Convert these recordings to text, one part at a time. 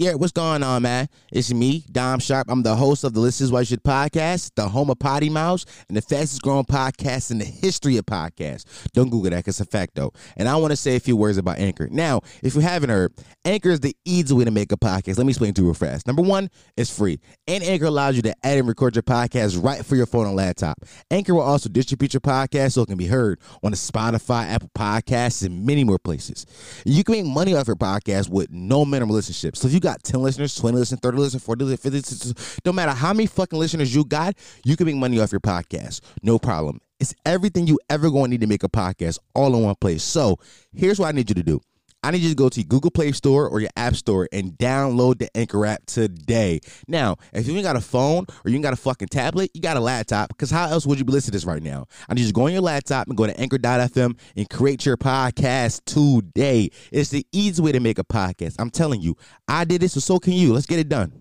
Yeah, what's going on, man? It's me, Dom Sharp. I'm the host of the This Is What You Should podcast, the home of Potty Mouse, and the fastest growing podcast in the history of podcasts. Don't Google that because it's a fact, though. And I want to say a few words about Anchor. Now, if you haven't heard, Anchor is the easy way to make a podcast. Let me explain to you real fast. Number one, it's free. And Anchor allows you to add and record your podcast right for your phone and laptop. Anchor will also distribute your podcast so it can be heard on the Spotify, Apple Podcasts, and many more places. You can make money off your podcast with no minimum listenership. So if you got got 10 listeners, 20 listeners, 30 listeners, 40 listeners, 50 listeners, no matter how many fucking listeners you got, you can make money off your podcast. No problem. It's everything you ever going to need to make a podcast all in one place. So here's what I need you to do. I need you to go to Google Play Store or your App Store and download the Anchor app today. Now, if you ain't got a phone or you ain't got a fucking tablet, you got a laptop, because how else would you be listening to this right now? I need you to go on your laptop and go to anchor.fm and create your podcast today. It's the easy way to make a podcast. I'm telling you, I did this, so so can you. Let's get it done.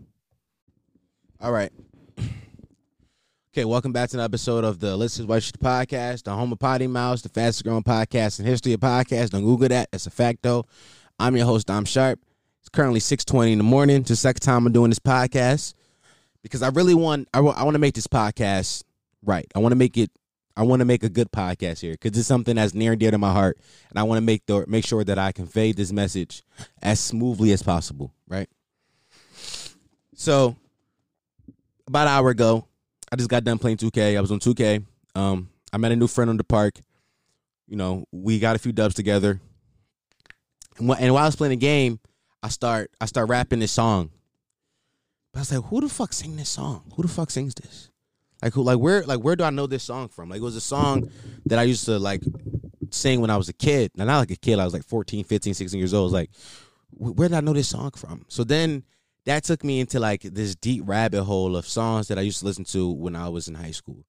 All right. Okay, welcome back to an episode of the Listen What You Podcast, the home of Potty Mouse, the fastest growing podcast in history of podcasts. Don't Google that. It's a fact, though. I'm your host, Dom Sharp. It's currently 6.20 in the morning. It's the second time I'm doing this podcast because I really want, I, w- I want to make this podcast right. I want to make it, I want to make a good podcast here because it's something that's near and dear to my heart. And I want to make, the, make sure that I convey this message as smoothly as possible, right? So, about an hour ago, I just got done playing 2K. I was on 2K. Um, I met a new friend on the park. You know, we got a few dubs together. And, wh- and while I was playing the game, I start I start rapping this song. But I was like, who the fuck sing this song? Who the fuck sings this? Like who like where like where do I know this song from? Like it was a song that I used to like sing when I was a kid. Now not like a kid, I was like 14, 15, 16 years old. Like, where did I know this song from? So then that took me into like this deep rabbit hole of songs that I used to listen to when I was in high school.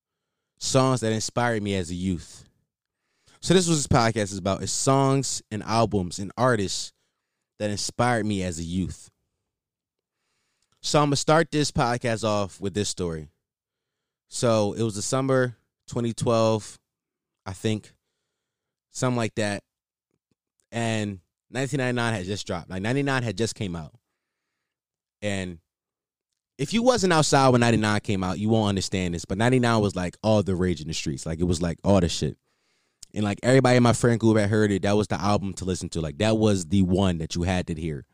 Songs that inspired me as a youth. So this was this podcast is about is songs and albums and artists that inspired me as a youth. So I'm gonna start this podcast off with this story. So it was the summer 2012, I think, something like that, and 1999 had just dropped. Like 99 had just came out. And if you wasn't outside when 99 came out, you won't understand this. But 99 was like all the rage in the streets. Like it was like all the shit. And like everybody in my friend group had heard it. That was the album to listen to. Like that was the one that you had to hear.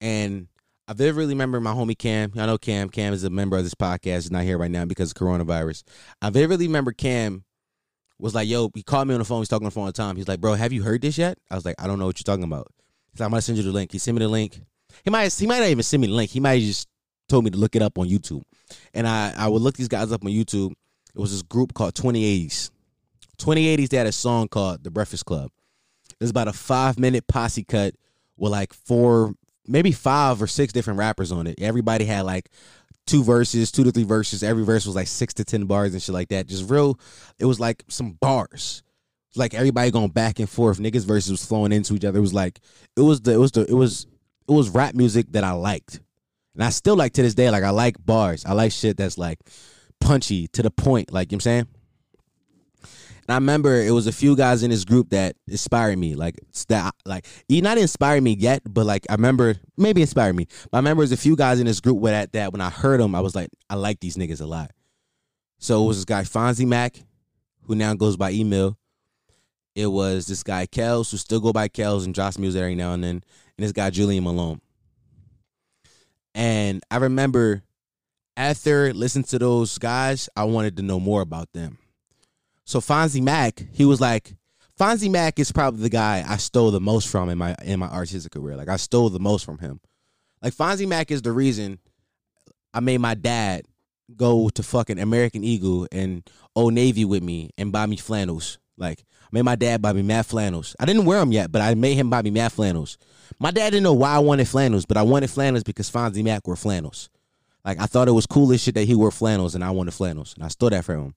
And I vividly remember my homie Cam. I know Cam. Cam is a member of this podcast. He's not here right now because of coronavirus. I vividly remember Cam was like, yo, he called me on the phone. He's talking on the phone all the time. He's like, bro, have you heard this yet? I was like, I don't know what you're talking about. He's like, I'm gonna send you the link. He sent me the link. He might he might not even send me the link. He might just told me to look it up on YouTube. And I, I would look these guys up on YouTube. It was this group called 2080s. 2080s, they had a song called The Breakfast Club. It was about a five minute posse cut with like four, maybe five or six different rappers on it. Everybody had like two verses, two to three verses. Every verse was like six to ten bars and shit like that. Just real, it was like some bars. Like everybody going back and forth. Niggas verses was flowing into each other. It was like it was the it was the it was it was rap music that I liked. And I still like to this day, like I like bars. I like shit that's like punchy to the point. Like you know what I'm saying? And I remember it was a few guys in this group that inspired me. Like that like he not inspired me yet, but like I remember maybe inspired me. But I remember there's a few guys in this group with that that when I heard them, I was like, I like these niggas a lot. So it was this guy Fonzie Mac, who now goes by email. It was this guy Kels, who still go by Kels and drops music every now and then, and this guy Julian Malone. And I remember after listening to those guys, I wanted to know more about them. So Fonzie Mac, he was like, Fonzie Mac is probably the guy I stole the most from in my in my artistic career. Like I stole the most from him. Like Fonzie Mac is the reason I made my dad go to fucking American Eagle and Old Navy with me and buy me flannels. Like I made my dad buy me mad flannels. I didn't wear them yet, but I made him buy me mad flannels. My dad didn't know why I wanted flannels, but I wanted flannels because Fonzie Mac wore flannels. Like I thought it was cool as shit that he wore flannels and I wanted flannels. And I stole that from him.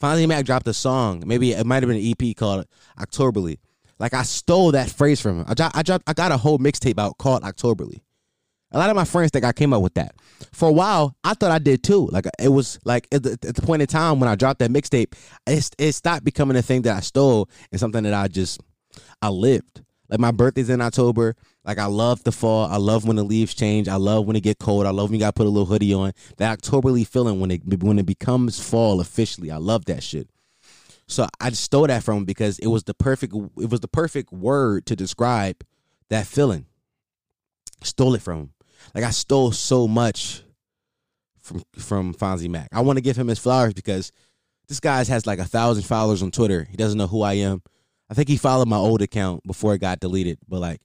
Fonzie Mac dropped a song. Maybe it might have been an EP called Octoberly. Like I stole that phrase from him. I dropped, I dropped, I got a whole mixtape out called Octoberly. A lot of my friends think I came up with that. For a while, I thought I did too. Like it was like at the, at the point in time when I dropped that mixtape, it, it stopped becoming a thing that I stole and something that I just I lived. Like my birthday's in October. Like I love the fall. I love when the leaves change. I love when it get cold. I love when you got to put a little hoodie on. That Octoberly feeling when it when it becomes fall officially. I love that shit. So I just stole that from him because it was the perfect it was the perfect word to describe that feeling. Stole it from him. Like I stole so much from from Fonzie Mac. I want to give him his flowers because this guy has like a thousand followers on Twitter. He doesn't know who I am. I think he followed my old account before it got deleted, but like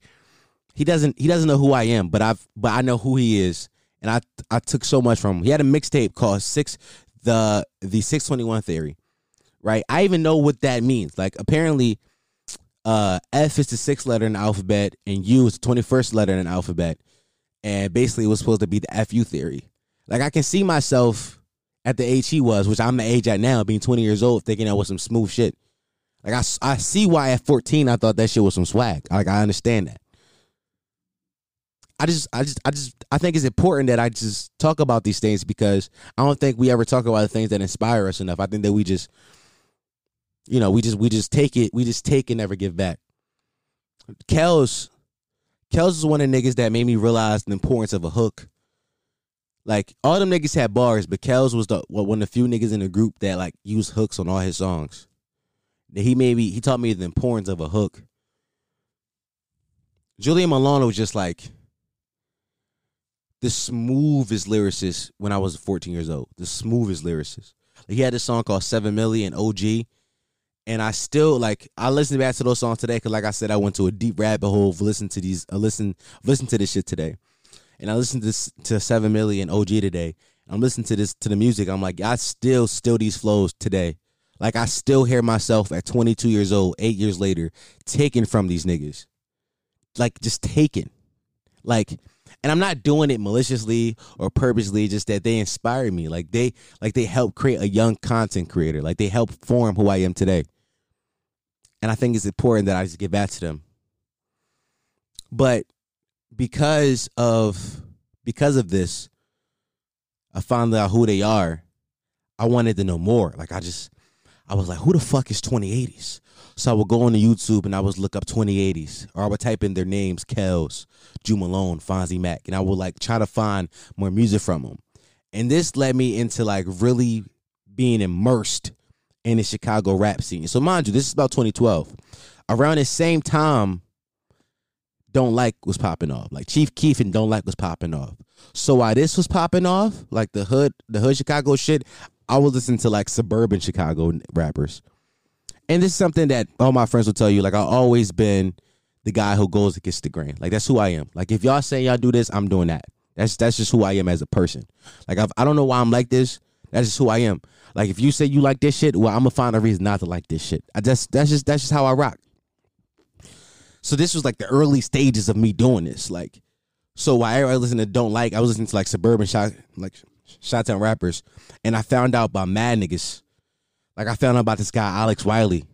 he doesn't he doesn't know who I am, but I've but I know who he is, and I I took so much from him. He had a mixtape called Six the the Six Twenty One Theory, right? I even know what that means. Like apparently, uh, F is the sixth letter in the alphabet, and U is the twenty first letter in the alphabet, and basically it was supposed to be the FU theory. Like I can see myself at the age he was, which I'm the age at now, being 20 years old, thinking that was some smooth shit. Like I, I see why at 14 I thought that shit was some swag. Like I understand that. I just I just I just I think it's important that I just talk about these things because I don't think we ever talk about the things that inspire us enough. I think that we just you know, we just we just take it, we just take and never give back. Kels Kels is one of the niggas that made me realize the importance of a hook. Like all them niggas had bars, but Kels was the one of the few niggas in the group that like used hooks on all his songs. He made me he taught me the importance of a hook. Julian Milano was just like the smoothest lyricist when I was 14 years old. The smoothest lyricist. He had this song called Seven Million OG. And I still like I listen back to those songs today because, like I said, I went to a deep rabbit hole listen to these, uh, listen, listen to this shit today, and I listened to to Seven Million OG today. I'm listening to this to the music. I'm like, I still still these flows today. Like I still hear myself at 22 years old, eight years later, taken from these niggas. Like just taken. Like, and I'm not doing it maliciously or purposely, just that they inspire me. Like they like they help create a young content creator. Like they help form who I am today. And I think it's important that I just give back to them. But because of because of this, I found out who they are. I wanted to know more. Like I just I was like, who the fuck is 2080s? So I would go on to YouTube and I would look up 2080s, or I would type in their names, Kels, Ju Malone, Fonzie Mac, and I would like try to find more music from them. And this led me into like really being immersed in the Chicago rap scene. So mind you, this is about 2012. Around the same time, Don't Like was popping off. Like Chief Keef and Don't Like was popping off. So while this was popping off, like the hood, the hood Chicago shit, I was listening to like suburban Chicago rappers. And this is something that all my friends will tell you. Like I've always been the guy who goes against the grain. Like that's who I am. Like if y'all say y'all do this, I'm doing that. That's that's just who I am as a person. Like I've, I don't know why I'm like this. That's just who I am. Like if you say you like this shit, well, I'm gonna find a reason not to like this shit. I just that's just that's just how I rock. So this was like the early stages of me doing this. Like, so while I listened to Don't Like, I was listening to like suburban shot like Shottown rappers, and I found out about mad niggas. Like I found out about this guy Alex Wiley.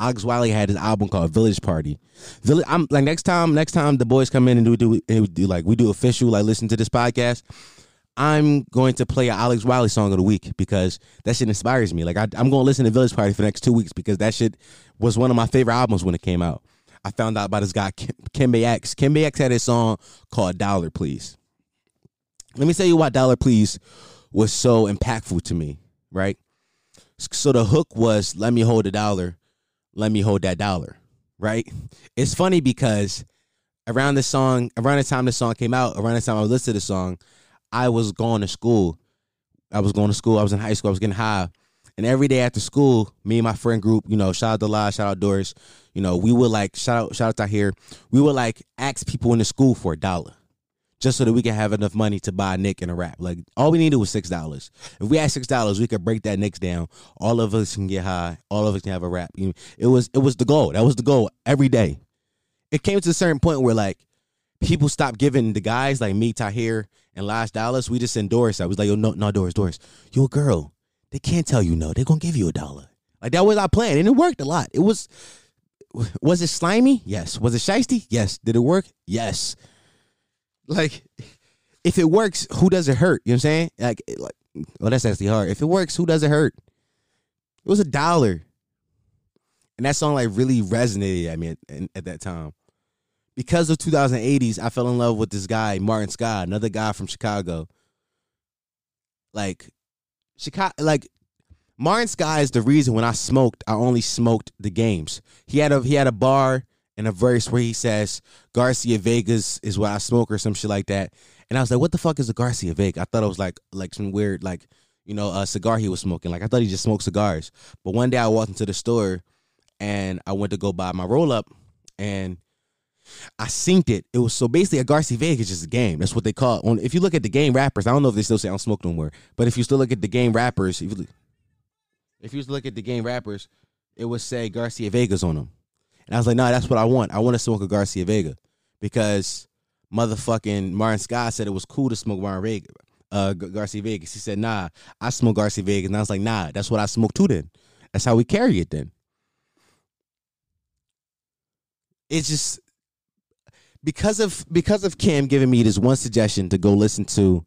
Alex Wiley had his album called Village Party. Village, I'm like next time, next time the boys come in and do do, and do like we do official like listen to this podcast. I'm going to play an Alex Wiley song of the week because that shit inspires me. Like I, am going to listen to Village Party for the next two weeks because that shit was one of my favorite albums when it came out. I found out about this guy Kembe X. Kembe X had a song called Dollar Please. Let me tell you why Dollar Please was so impactful to me, right? So the hook was let me hold a dollar, let me hold that dollar, right? It's funny because around the song, around the time the song came out, around the time I listened to the song, I was going to school. I was going to school. I was in high school. I was getting high. And every day after school, me and my friend group, you know, shout out to La, shout out Doris, you know, we would like shout out shout out out here. We would like ask people in the school for a dollar just so that we can have enough money to buy Nick and a wrap. Like all we needed was six dollars. If we had six dollars, we could break that Knicks down. All of us can get high. All of us can have a wrap. It was it was the goal. That was the goal every day. It came to a certain point where like people stopped giving the guys like me, Tahir, and Last Dallas. We just endorsed. I was like, yo, no, no, Doris, Doris, you a girl. They can't tell you no. They're gonna give you a dollar. Like that was our plan, and it worked a lot. It was was it slimy? Yes. Was it shisty? Yes. Did it work? Yes. Like, if it works, who does it hurt? You know what I'm saying? Like, like, well, that's actually hard. If it works, who does it hurt? It was a dollar, and that song like really resonated at me at, at that time. because of 2080s, I fell in love with this guy, Martin Scott, another guy from Chicago. Like Chicago like Martin Sky is the reason when I smoked, I only smoked the games. He had a he had a bar and a verse where he says Garcia Vegas is what I smoke or some shit like that. And I was like, what the fuck is a Garcia Vega? I thought it was like like some weird like you know a cigar he was smoking. Like I thought he just smoked cigars. But one day I walked into the store and I went to go buy my roll up and I synced it. It was so basically a Garcia Vega is just a game. That's what they call it. if you look at the game rappers, I don't know if they still say I don't smoke no more. But if you still look at the game rappers, if you, if you look at the game rappers, it would say Garcia Vegas on them. And I was like, nah, that's what I want. I want to smoke a Garcia Vega because motherfucking Martin Scott said it was cool to smoke Martin Vega, uh, Garcia Vegas. He said, nah, I smoke Garcia Vegas. And I was like, nah, that's what I smoke too then. That's how we carry it then. It's just because of because of Kim giving me this one suggestion to go listen to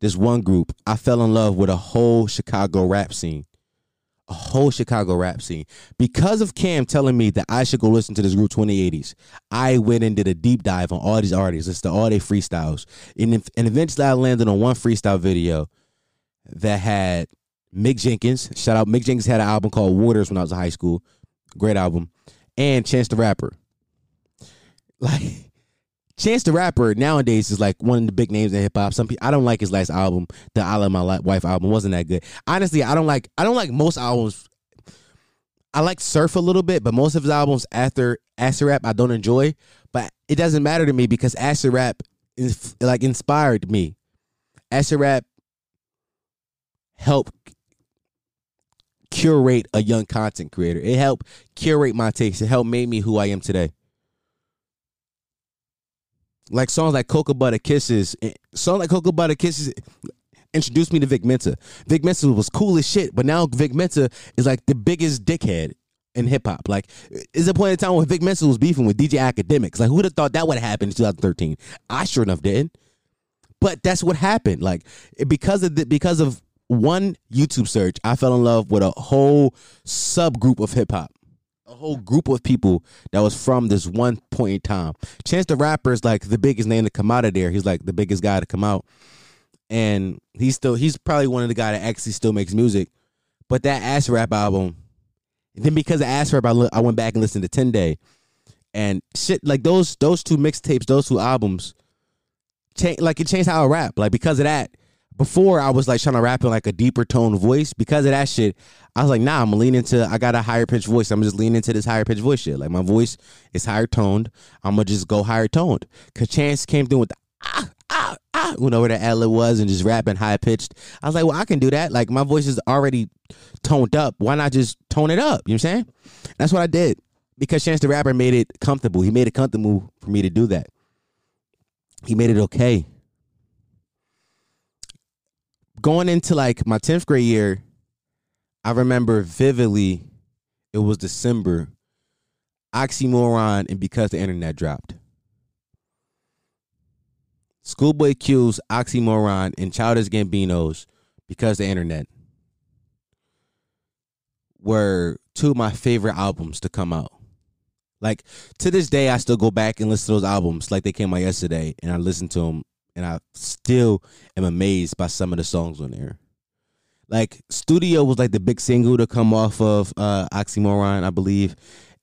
this one group, I fell in love with a whole Chicago rap scene whole Chicago rap scene. Because of Cam telling me that I should go listen to this group 2080s, I went and did a deep dive on all these artists. It's the all day freestyles. And, and eventually I landed on one freestyle video that had Mick Jenkins. Shout out, Mick Jenkins had an album called Waters when I was in high school. Great album. And Chance the Rapper. Like, Chance the Rapper nowadays is like one of the big names in hip hop. Some people I don't like his last album, the I Love My Wife album wasn't that good. Honestly, I don't like I don't like most albums. I like Surf a little bit, but most of his albums after Acid Rap I don't enjoy. But it doesn't matter to me because Acid Rap is like inspired me. Acid Rap helped curate a young content creator. It helped curate my taste. It helped make me who I am today like songs like Cocoa Butter Kisses, eh, songs like Cocoa Butter Kisses introduced me to Vic Mensa. Vic Mensa was cool as shit, but now Vic Mensa is like the biggest dickhead in hip hop. Like, is a point in time when Vic Mensa was beefing with DJ Akademiks. Like, who would have thought that would have happened in 2013? I sure enough did. But that's what happened. Like, because of the, because of one YouTube search, I fell in love with a whole subgroup of hip hop a whole group of people that was from this one point in time. Chance the Rapper is like the biggest name to come out of there. He's like the biggest guy to come out. And he's still he's probably one of the guy that actually still makes music. But that Acid Rap album, then because of Acid Rap, I, I went back and listened to 10 Day. And shit, like those those two mixtapes, those two albums, change like it changed how I rap. Like because of that, before I was like trying to rap in like a deeper tone voice. Because of that shit, I was like, nah, I'm gonna lean into I got a higher pitched voice. I'm just leaning into this higher pitched voice shit. Like my voice is higher toned. I'm gonna just go higher toned. Cause Chance came through with the ah, ah, ah, over the L it was and just rapping high pitched. I was like, well, I can do that. Like my voice is already toned up. Why not just tone it up? You know what I'm saying? That's what I did. Because Chance the Rapper made it comfortable. He made it comfortable for me to do that. He made it okay going into like my 10th grade year, I remember vividly it was December. Oxymoron and because the internet dropped. Schoolboy Q's Oxymoron and Childish Gambino's because the internet were two of my favorite albums to come out. Like to this day, I still go back and listen to those albums like they came out yesterday, and I listen to them and I still am amazed by some of the songs on there. Like Studio was like the big single to come off of uh, Oxymoron, I believe,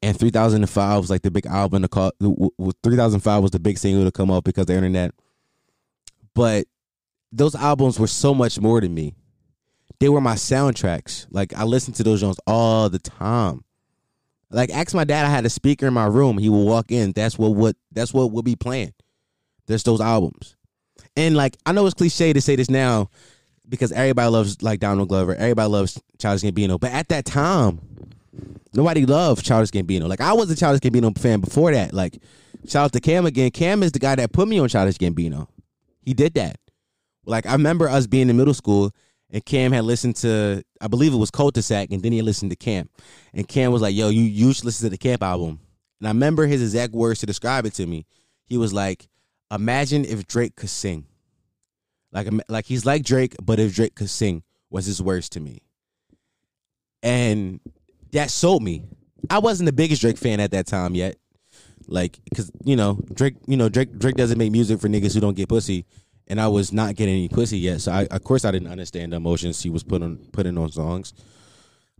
and 3005 was like the big album to call. 3005 was the big single to come off because the internet. But those albums were so much more to me. They were my soundtracks. Like I listened to those songs all the time. Like ask my dad, I had a speaker in my room. He would walk in. That's what what that's what would be playing. There's those albums. And like I know it's cliche to say this now because everybody loves like Donald Glover, everybody loves Childish Gambino, but at that time, nobody loved Childish Gambino. Like I was a Childish Gambino fan before that. Like shout out to Cam again. Cam is the guy that put me on Childish Gambino. He did that. Like I remember us being in middle school and Cam had listened to I believe it was Cul-de-sac and then he listened to Camp. And Cam was like, "Yo, you you should listen to the Camp album." And I remember his exact words to describe it to me. He was like, "Imagine if Drake could sing." Like like he's like Drake, but if Drake could sing, was his words to me. And that sold me. I wasn't the biggest Drake fan at that time yet. Like, cause you know Drake, you know Drake, Drake doesn't make music for niggas who don't get pussy, and I was not getting any pussy yet. So I, of course, I didn't understand the emotions he was putting putting on songs.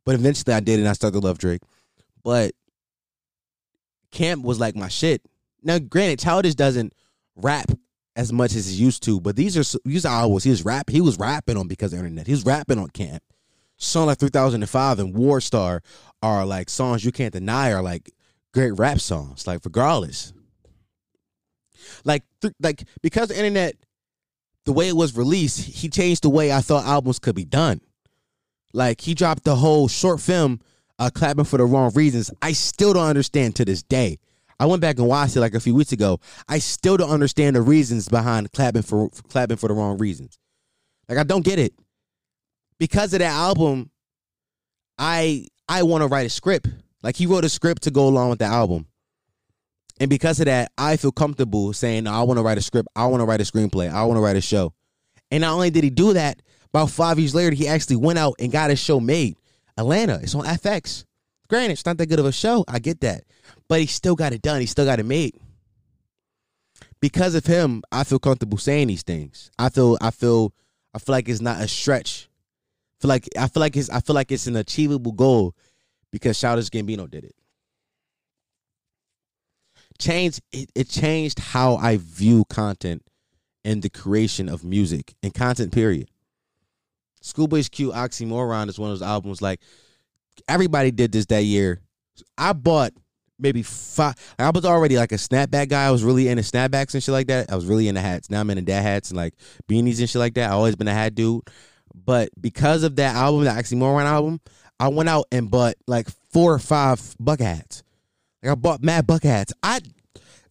But eventually, I did, and I started to love Drake. But Camp was like my shit. Now, granted, Childish doesn't rap as much as he used to, but these are these albums he was rap. He was rapping on because of the internet. He was rapping on Camp. Song like 3005 and Worldstar are like songs you can't deny are like great rap songs. Like regardless, like th- like because the internet, the way it was released, he changed the way I thought albums could be done. Like he dropped the whole short film, uh, clapping for the wrong reasons. I still don't understand to this day. I went back and watched it like a few weeks ago. I still don't understand the reasons behind clapping for, for clapping for the wrong reasons. Like I don't get it. Because of that album, I I want to write a script. Like he wrote a script to go along with the album. And because of that, I feel comfortable saying, I want to write a script. I want to write a screenplay. I want to write a show. And not only did he do that, about five years later, he actually went out and got a show made. Atlanta. It's on FX. Granted, it's not that good of a show. I get that. But he still got it done. He still got it made. Because of him, I feel comfortable saying these things. I feel I feel I feel like it's not a stretch. I feel like I feel like it's I feel like it's an achievable goal because Childish Gambino did it. Change it, it changed how I view content and the creation of music and content period. Schoolboy's Q Oxymoron is one of those albums like everybody did this that year. I bought maybe five. I was already like a snapback guy. I was really into snapbacks and shit like that. I was really into hats. Now I'm into dad hats and like beanies and shit like that. I always been a hat dude. But because of that album, the Oxymoron album, I went out and bought like four or five bucket hats. Like I bought mad bucket hats. I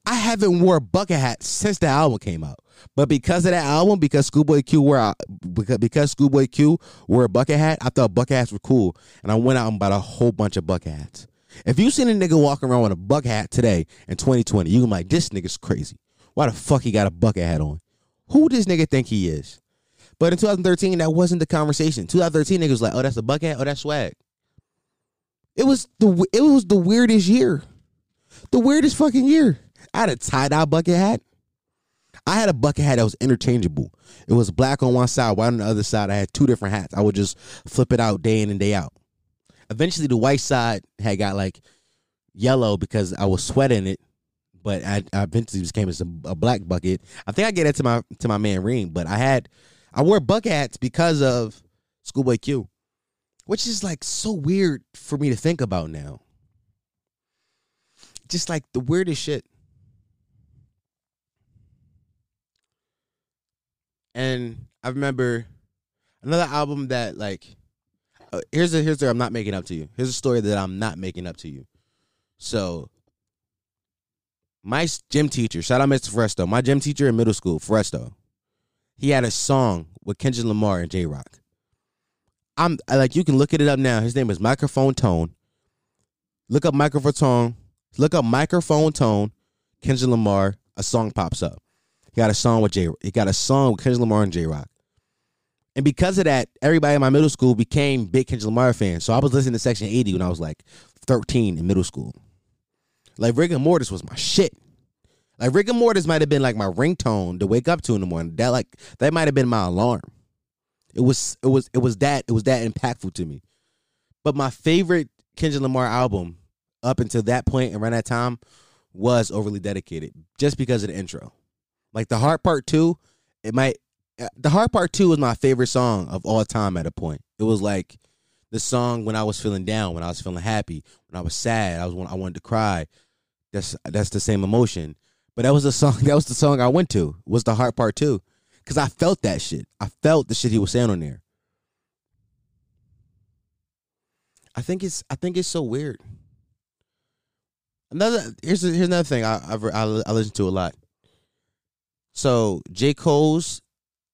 I haven't wore a bucket hat since the album came out. But because of that album, because Schoolboy Q wore because because Schoolboy Q wore a bucket hat, I thought bucket hats were cool, and I went out and bought a whole bunch of bucket hats. If you seen a nigga walking around with a bucket hat today in 2020, you can be like, this nigga's crazy. Why the fuck he got a bucket hat on? Who this nigga think he is? But in 2013, that wasn't the conversation. 2013, niggas was like, oh, that's a bucket hat, oh, that's swag. It was the it was the weirdest year, the weirdest fucking year. I had a tie dye bucket hat. I had a bucket hat that was interchangeable. It was black on one side, white on the other side. I had two different hats. I would just flip it out day in and day out. Eventually, the white side had got like yellow because I was sweating it, but I, I eventually just came as a, a, black bucket. I think I get it to my to my man Reem, but I had I wore bucket hats because of Schoolboy Q, which is like so weird for me to think about now. Just like the weirdest shit. And I remember another album that like uh, here's a here's the I'm not making up to you. Here's a story that I'm not making up to you. So my gym teacher, shout out Mr. Fresto, my gym teacher in middle school, Fresto, he had a song with Kendrick Lamar and Jay Rock. I'm like you can look it up now. His name is Microphone Tone. Look up microphone tone. Look up microphone tone. Kendrick Lamar. A song pops up. He got a song with Jay. He got a song with Kendrick Lamar and Jay Rock. And because of that, everybody in my middle school became big Kendrick Lamar fans. So I was listening to Section 80 when I was like 13 in middle school. Like Rigamortus was my shit. Like Rigamortus might have been like my ringtone to wake up to in the morning. That like that might have been my alarm. It was it was it was that it was that impactful to me. But my favorite Kendrick Lamar album up until that point and around that time was overly dedicated just because of the intro. Like the Heart Part two, it might uh, the Heart Part two was my favorite song of all time at a point. It was like the song when I was feeling down, when I was feeling happy, when I was sad, I was when I wanted to cry. That's that's the same emotion. But that was the song that was the song I went to. Was the Heart Part two. Cause I felt that shit. I felt the shit he was saying on there. I think it's I think it's so weird. Another here's here's another thing I I've, I I listen to a lot. So J. Cole's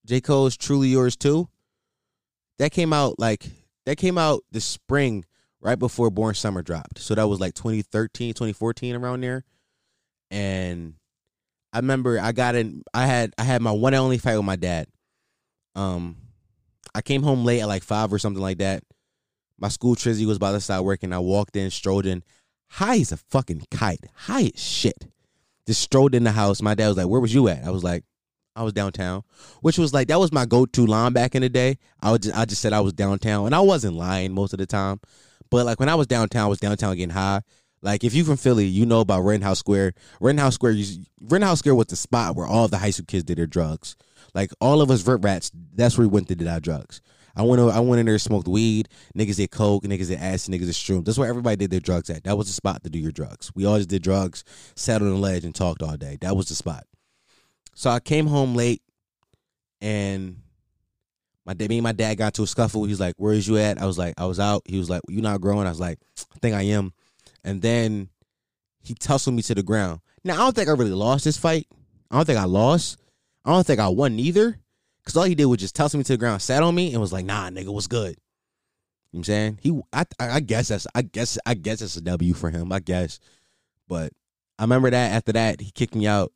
J. Cole's Truly Yours too. That came out like that came out the spring right before Born Sinner dropped. So that was like 2013, 2014 around there. And I remember I got in I had I had my one and only fight with my dad. Um I came home late at like five or something like that. My school trizzy was about to start working. I walked in, strolled in, high as a fucking kite, high as shit. Just strolled in the house. My dad was like, "Where was you at?" I was like, "I was downtown," which was like that was my go-to line back in the day. I would just I just said I was downtown, and I wasn't lying most of the time. But like when I was downtown, I was downtown getting high. Like if you from Philly, you know about Rittenhouse Square. Rittenhouse Square, Rittenhouse Square was the spot where all the high school kids did their drugs. Like all of us vert rats, that's where we went to do our drugs. I went I went in there, smoked weed. Niggas did coke, niggas did acid, niggas did shrooms. That's where everybody did their drugs at. That was the spot to do your drugs. We always did drugs, sat on the ledge and talked all day. That was the spot. So I came home late, and my me and my dad got to a scuffle. He's like, "Where is you at?" I was like, "I was out." He was like, "You not growing?" I was like, "I think I am." And then he tussled me to the ground. Now I don't think I really lost this fight. I don't think I lost. I don't think I won neither. Cause all he did was just toss me to the ground, sat on me, and was like, "Nah, nigga, what's good?" You know what I'm saying he, I, I guess that's, I guess, I guess it's a W for him. I guess, but I remember that after that he kicked me out,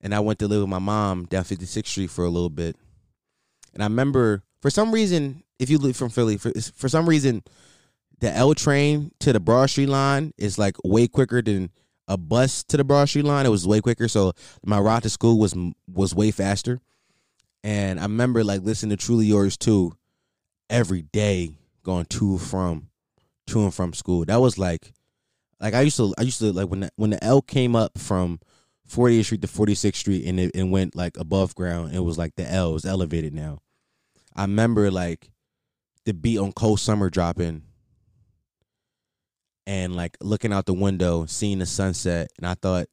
and I went to live with my mom down 56th Street for a little bit. And I remember for some reason, if you live from Philly, for for some reason, the L train to the Broad Street line is like way quicker than a bus to the Broad Street line. It was way quicker, so my ride to school was was way faster. And I remember like listening to Truly Yours too every day going to from to and from school. That was like like I used to I used to like when the, when the L came up from 40th Street to 46th Street and it, it went like above ground. It was like the L was elevated now. I remember like the beat on Cole Summer dropping and like looking out the window, seeing the sunset, and I thought,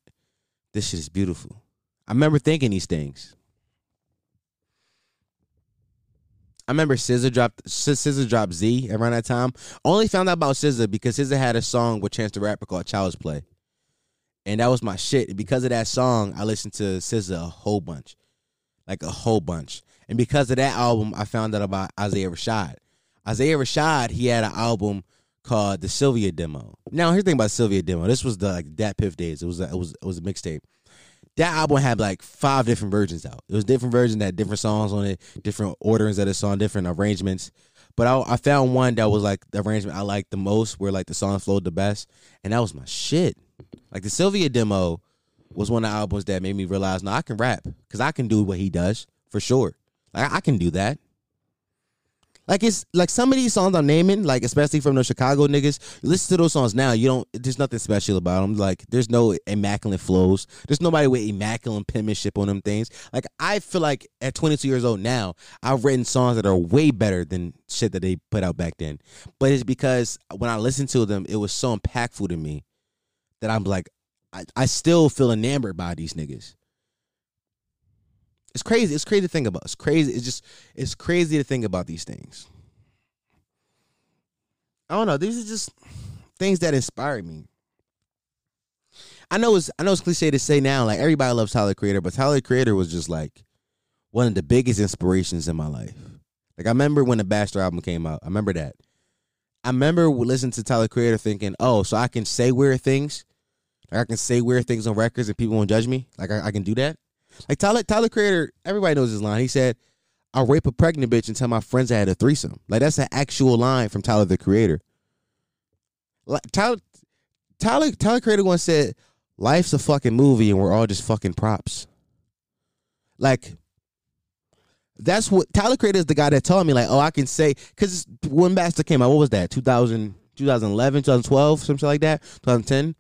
this shit is beautiful. I remember thinking these things. I remember SZA dropped SZA dropped Z around that time. Only found out about SZA because SZA had a song with Chance the Rapper called Child's Play, and that was my shit. And because of that song, I listened to SZA a whole bunch, like a whole bunch. And because of that album, I found out about Isaiah Rashad. Isaiah Rashad, he had an album called the Cilvia Demo. Now here's the thing about Cilvia Demo. This was the like DatPiff days. It was a, it was it was a mixtape that album had like five different versions out. It was different versions that had different songs on it, different orderings of the song, different arrangements. But I, I found one that was like the arrangement I liked the most, where like the song flowed the best, and that was my shit. Like the Cilvia Demo was one of the albums that made me realize, no, I can rap because I can do what he does for sure. Like I can do that. Like it's like some of these songs I'm naming, like especially from the Chicago niggas. listen to those songs now, you don't. There's nothing special about them. Like there's no immaculate flows. There's nobody with immaculate penmanship on them things. Like I feel like at 22 years old now, I've written songs that are way better than shit that they put out back then. But it's because when I listened to them, it was so impactful to me that I'm like, I, I still feel enamored by these niggas. It's crazy. It's crazy to think about. It's crazy. It's just it's crazy to think about these things. I don't know. These are just things that inspire me. I know it's I know it's cliche to say now, like everybody loves Tyler Creator, but Tyler Creator was just like one of the biggest inspirations in my life. Like I remember when the Bastard album came out. I remember that. I remember listening to Tyler Creator thinking, oh, so I can say weird things. Like I can say weird things on records and people won't judge me. Like I, I can do that. Like Tyler, Tyler Creator, everybody knows his line. He said, "I'll rape a pregnant bitch and tell my friends I had a threesome." Like that's an actual line from Tyler the Creator. Like Tyler, Tyler, Tyler Creator once said, "Life's a fucking movie and we're all just fucking props." Like that's what Tyler Creator is the guy that told me like, oh, I can say because when Bastard came out, what was that? 2000, 2011, 2012, something like that, 2010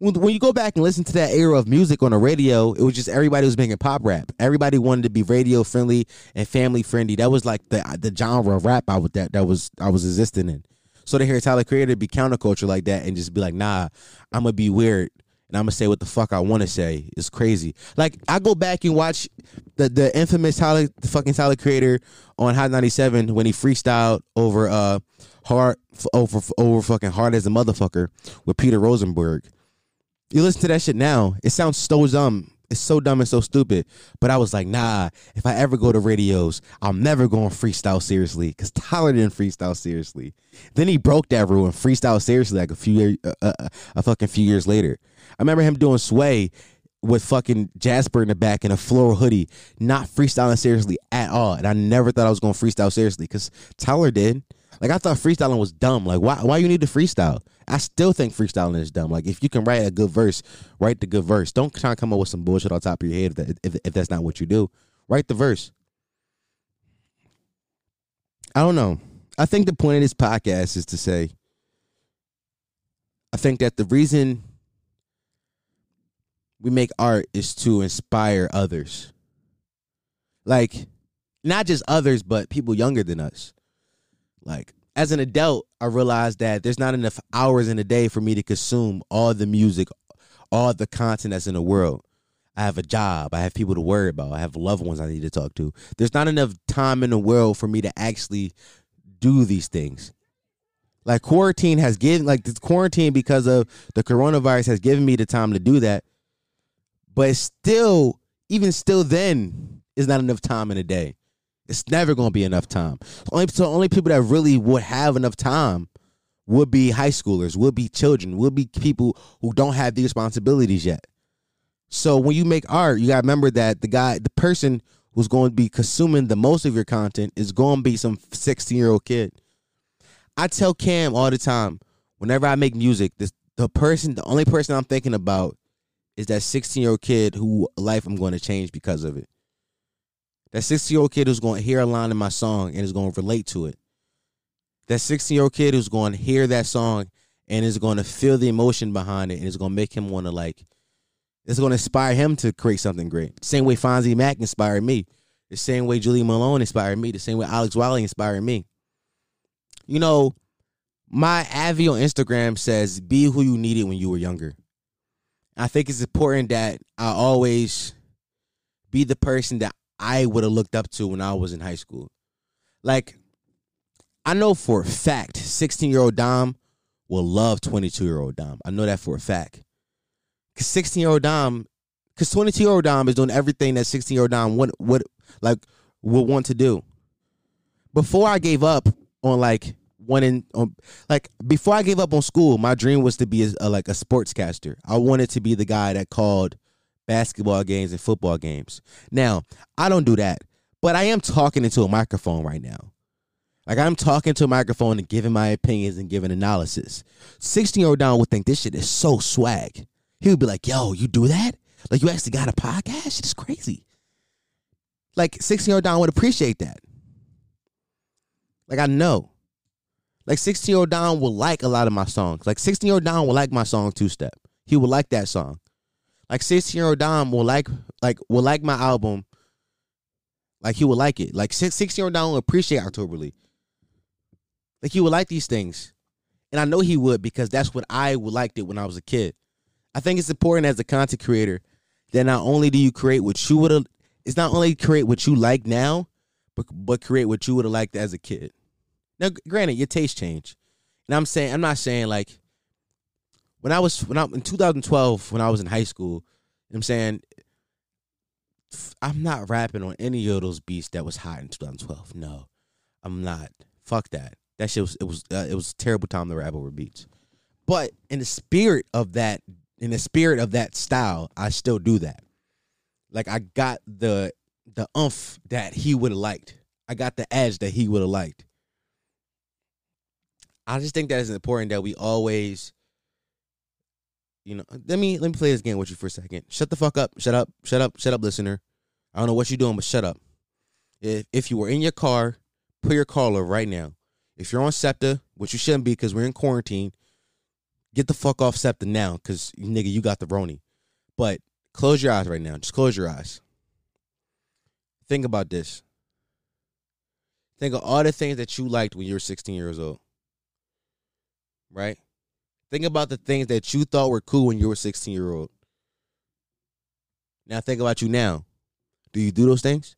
when, when you go back and listen to that era of music on the radio, it was just everybody was making pop rap. Everybody wanted to be radio friendly and family friendly. That was like the the genre of rap I was that that was I was existing in. So to hear Tyler Creator be counterculture like that and just be like, nah, I'm gonna be weird and I'm gonna say what the fuck I want to say is crazy. Like I go back and watch the the infamous Tyler the fucking Tyler Creator on Hot 97 when he freestyled over uh hard over over fucking hard as a motherfucker with Peter Rosenberg. You listen to that shit now, it sounds so dumb. It's so dumb and so stupid. But I was like, nah, if I ever go to radios, I'm never going freestyle seriously because Tyler didn't freestyle seriously. Then he broke that rule and freestyle seriously like a few years, uh, uh, a fucking few years later. I remember him doing Sway with fucking Jasper in the back in a floral hoodie, not freestyling seriously at all. And I never thought I was going freestyle seriously because Tyler did. Like I thought freestyling was dumb. Like why why you need to freestyle? I still think freestyling is dumb. Like if you can write a good verse, write the good verse. Don't try to come up with some bullshit on top of your head if, that, if, if that's not what you do. Write the verse. I don't know. I think the point of this podcast is to say I think that the reason we make art is to inspire others. Like not just others, but people younger than us. Like as an adult, I realized that there's not enough hours in a day for me to consume all the music, all the content that's in the world. I have a job. I have people to worry about. I have loved ones I need to talk to. There's not enough time in the world for me to actually do these things. Like quarantine has given, like this quarantine because of the coronavirus has given me the time to do that. But still, even still, then is not enough time in a day. It's never going to be enough time. Only so only people that really would have enough time would be high schoolers, would be children, would be people who don't have the responsibilities yet. So when you make art, you got to remember that the guy, the person who's going to be consuming the most of your content is going to be some 16 year old kid. I tell Cam all the time, whenever I make music, this the person, the only person I'm thinking about is that 16 year old kid who life I'm going to change because of it. That 16 year old kid who's going to hear a line in my song and is going to relate to it. That 16 year old kid who's going to hear that song and is going to feel the emotion behind it and is going to make him want to like, it's going to inspire him to create something great. Same way Fonzie Mac inspired me. The same way Julie Malone inspired me. The same way Alex Wiley inspired me. You know, my Avi on Instagram says, be who you needed when you were younger. I think it's important that I always be the person that I would have looked up to when I was in high school. Like, I know for a fact 16 year old Dom will love 22 year old Dom. I know that for a fact. Because 16 year old Dom, because 22 year old Dom is doing everything that 16 year old Dom would, would, like, would want to do. Before I gave up on, like, wanting, on, um, like, before I gave up on school, my dream was to be a, a, like a sportscaster. I wanted to be the guy that called basketball games and football games. Now, I don't do that, but I am talking into a microphone right now. Like I'm talking to a microphone and giving my opinions and giving analysis. 16 year old Dom would think this shit is so swag. He would be like, yo, you do that? Like you actually got a podcast? Shit is crazy. Like 16 year old Dom would appreciate that. Like I know. Like 16 year old Dom will like a lot of my songs. Like 16 year old Dom will like my song Two Step. He will like that song. Like 16 year old Dom will like like will like my album. Like he would like it. Like 16 year old Dom will appreciate Octoberly. Like he would like these things. And I know he would because that's what I would liked it when I was a kid. I think it's important as a content creator that not only do you create what you would have it's not only create what you like now, but but create what you would have liked as a kid. Now, granted, your taste change. And I'm saying I'm not saying like when I was when I in 2012 when I was in high school, I'm saying I'm not rapping on any of those beats that was hot in 2012. No, I'm not. Fuck that. That shit was it was uh, it was a terrible time to rap over beats. But in the spirit of that, in the spirit of that style, I still do that. Like I got the the umph that he would have liked. I got the edge that he would have liked. I just think that it's important that we always you know, let me let me play this game with you for a second. Shut the fuck up. Shut up. Shut up. Shut up, listener. I don't know what you're doing, but shut up. If if you were in your car, put your over right now. If you're on SEPTA, which you shouldn't be because we're in quarantine, get the fuck off SEPTA now, because nigga, you got the Roni. But close your eyes right now. Just close your eyes. Think about this. Think of all the things that you liked when you were 16 years old. Right? Think about the things that you thought were cool when you were 16 year old. Now think about you now. Do you do those things?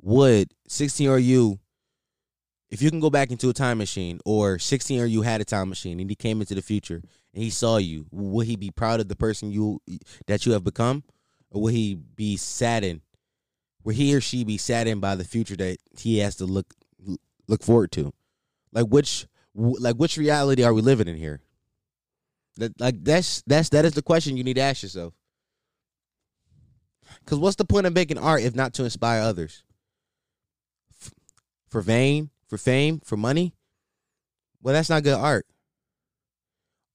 Would 16 year old you, if you can go back into a time machine, or 16 year old you had a time machine and he came into the future and he saw you, would he be proud of the person you that you have become? Or would he be saddened? Would he or she be saddened by the future that he has to look look forward to? Like which like which reality are we living in here? That like that's that's that is the question you need to ask yourself. Because what's the point of making art if not to inspire others? F- for vain, for fame, for money? Well, that's not good art.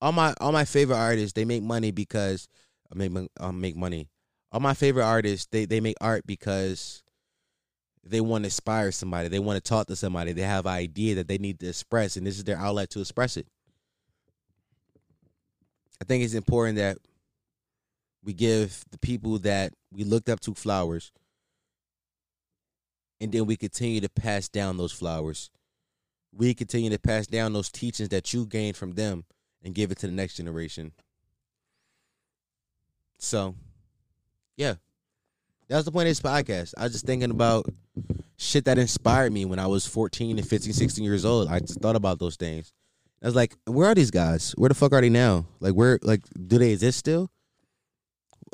All my all my favorite artists, they make money because I make um, make money. All my favorite artists, they they make art because they want to inspire somebody. They want to talk to somebody. They have an idea that they need to express, and this is their outlet to express it. I think it's important that we give the people that we looked up to flowers and then we continue to pass down those flowers we continue to pass down those teachings that you gained from them and give it to the next generation so yeah that was the point of this podcast i was just thinking about shit that inspired me when i was 14 and 15 16 years old i just thought about those things i was like where are these guys where the fuck are they now like where like do they exist still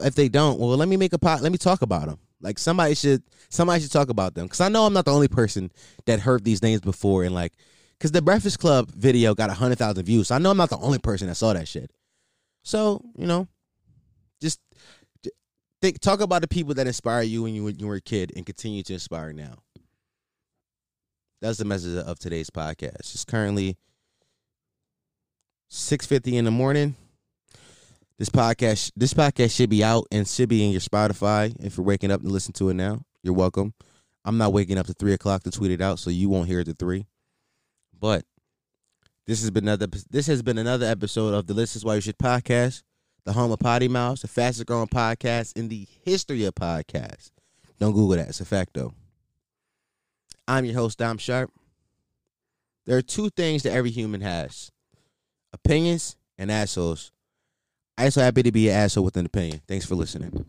if they don't, well, let me make a pot. Let me talk about them. Like somebody should, somebody should talk about them because I know I'm not the only person that heard these names before and like, because the Breakfast Club video got a hundred thousand views. So I know I'm not the only person that saw that shit. So you know, just think, talk about the people that inspire you when you when you were a kid and continue to inspire now. That's the message of today's podcast. It's currently six fifty in the morning. This podcast, this podcast should be out and should be in your Spotify. If you're waking up to listen to it now, you're welcome. I'm not waking up to three o'clock to tweet it out, so you won't hear it at three. But this has been another. This has been another episode of the This Is Why You Should podcast, the home of Potty Mouse, the fastest growing podcast in the history of podcasts. Don't Google that; it's a fact, though. I'm your host, Dom Sharp. There are two things that every human has: opinions and assholes. I'm so happy to be an asshole with an opinion. Thanks for listening.